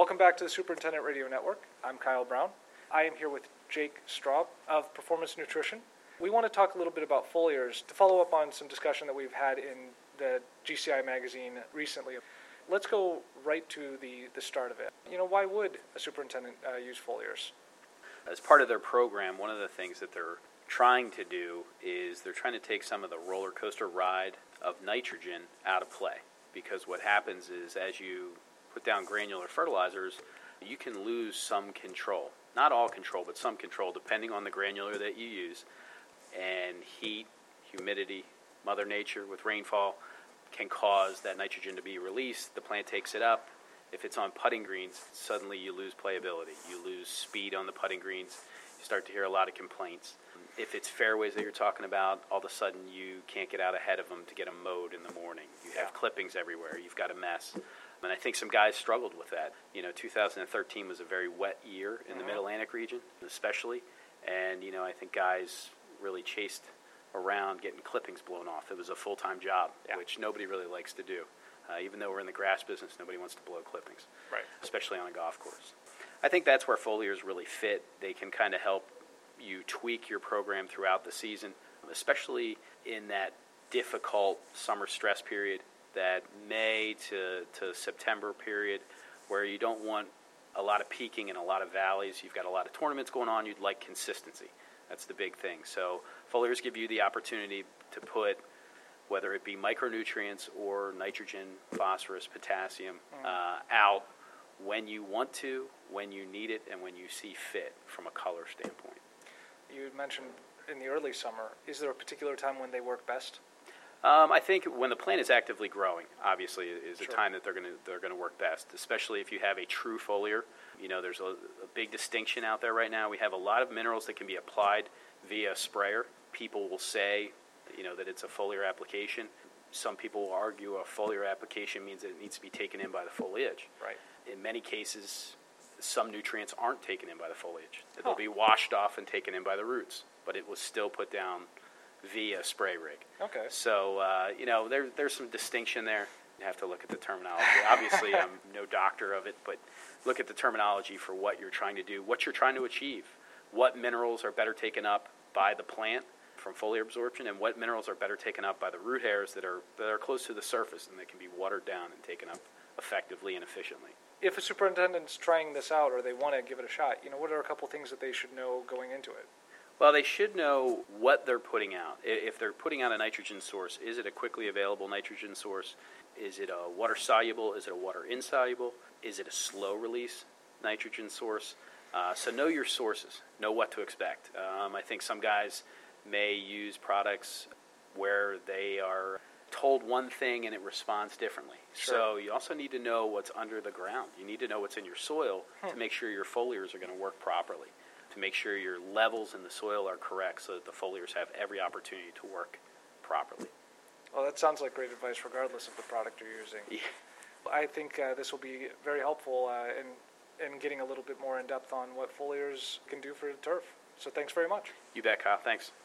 Welcome back to the Superintendent Radio Network. I'm Kyle Brown. I am here with Jake Straub of Performance Nutrition. We want to talk a little bit about foliars to follow up on some discussion that we've had in the GCI magazine recently. Let's go right to the, the start of it. You know, why would a superintendent uh, use foliars? As part of their program, one of the things that they're trying to do is they're trying to take some of the roller coaster ride of nitrogen out of play. Because what happens is as you put down granular fertilizers, you can lose some control. Not all control, but some control, depending on the granular that you use. And heat, humidity, Mother Nature with rainfall can cause that nitrogen to be released. The plant takes it up. If it's on putting greens, suddenly you lose playability. You lose speed on the putting greens. You start to hear a lot of complaints. If it's fairways that you're talking about, all of a sudden you can't get out ahead of them to get them mowed in the morning. You have clippings everywhere. You've got a mess. And I think some guys struggled with that. You know, 2013 was a very wet year in the Mid Atlantic region, especially. And, you know, I think guys really chased around getting clippings blown off. It was a full time job, Yeah. which nobody really likes to do. Uh, even though we're in the grass business, nobody wants to blow clippings, Right. especially on a golf course. I think that's where foliars really fit. They can kind of help you tweak your program throughout the season, especially in that difficult summer stress period, that May to, to September period, where you don't want a lot of peaking and a lot of valleys. You've got a lot of tournaments going on. You'd like consistency. That's the big thing. So foliars give you the opportunity to put whether it be micronutrients or nitrogen, phosphorus, potassium, uh, out when you want to, when you need it, and when you see fit from a color standpoint. You had mentioned in the early summer. Is there a particular time when they work best? Um, I think when the plant is actively growing, obviously, is Sure. a time that they're going to they're going to work best. Especially if you have a true foliar. You know, there's a, a big distinction out there right now. We have a lot of minerals that can be applied via sprayer. People will say, you know, that it's a foliar application. Some people will argue a foliar application means that it needs to be taken in by the foliage. Right. In many cases, some nutrients aren't taken in by the foliage. Huh. They'll be washed off and taken in by the roots, but it was still put down via spray rig. Okay. So, uh, you know, there, there's some distinction there. You have to look at the terminology. Obviously, I'm no doctor of it, but look at the terminology for what you're trying to do, what you're trying to achieve, what minerals are better taken up by the plant from foliar absorption, and what minerals are better taken up by the root hairs that are, that are close to the surface and that can be watered down and taken up effectively and efficiently. If a superintendent's trying this out or they want to give it a shot, you know, what are a couple things that they should know going into it? Well, they should know what they're putting out. If they're putting out a nitrogen source, is it a quickly available nitrogen source? Is it a water soluble? Is it a water insoluble? Is it a slow release nitrogen source? Uh, so know your sources. Know what to expect. Um, I think some guys may use products where they are told one thing and it responds differently. Sure. So you also need to know what's under the ground. You need to know what's in your soil to make sure your foliars are going to work properly, to make sure your levels in the soil are correct so that the foliars have every opportunity to work properly. Well, that sounds like great advice, regardless of the product you're using. Yeah. I think uh, this will be very helpful uh, in in getting a little bit more in depth on what foliars can do for turf. So, thanks very much. You bet, Kyle. Thanks.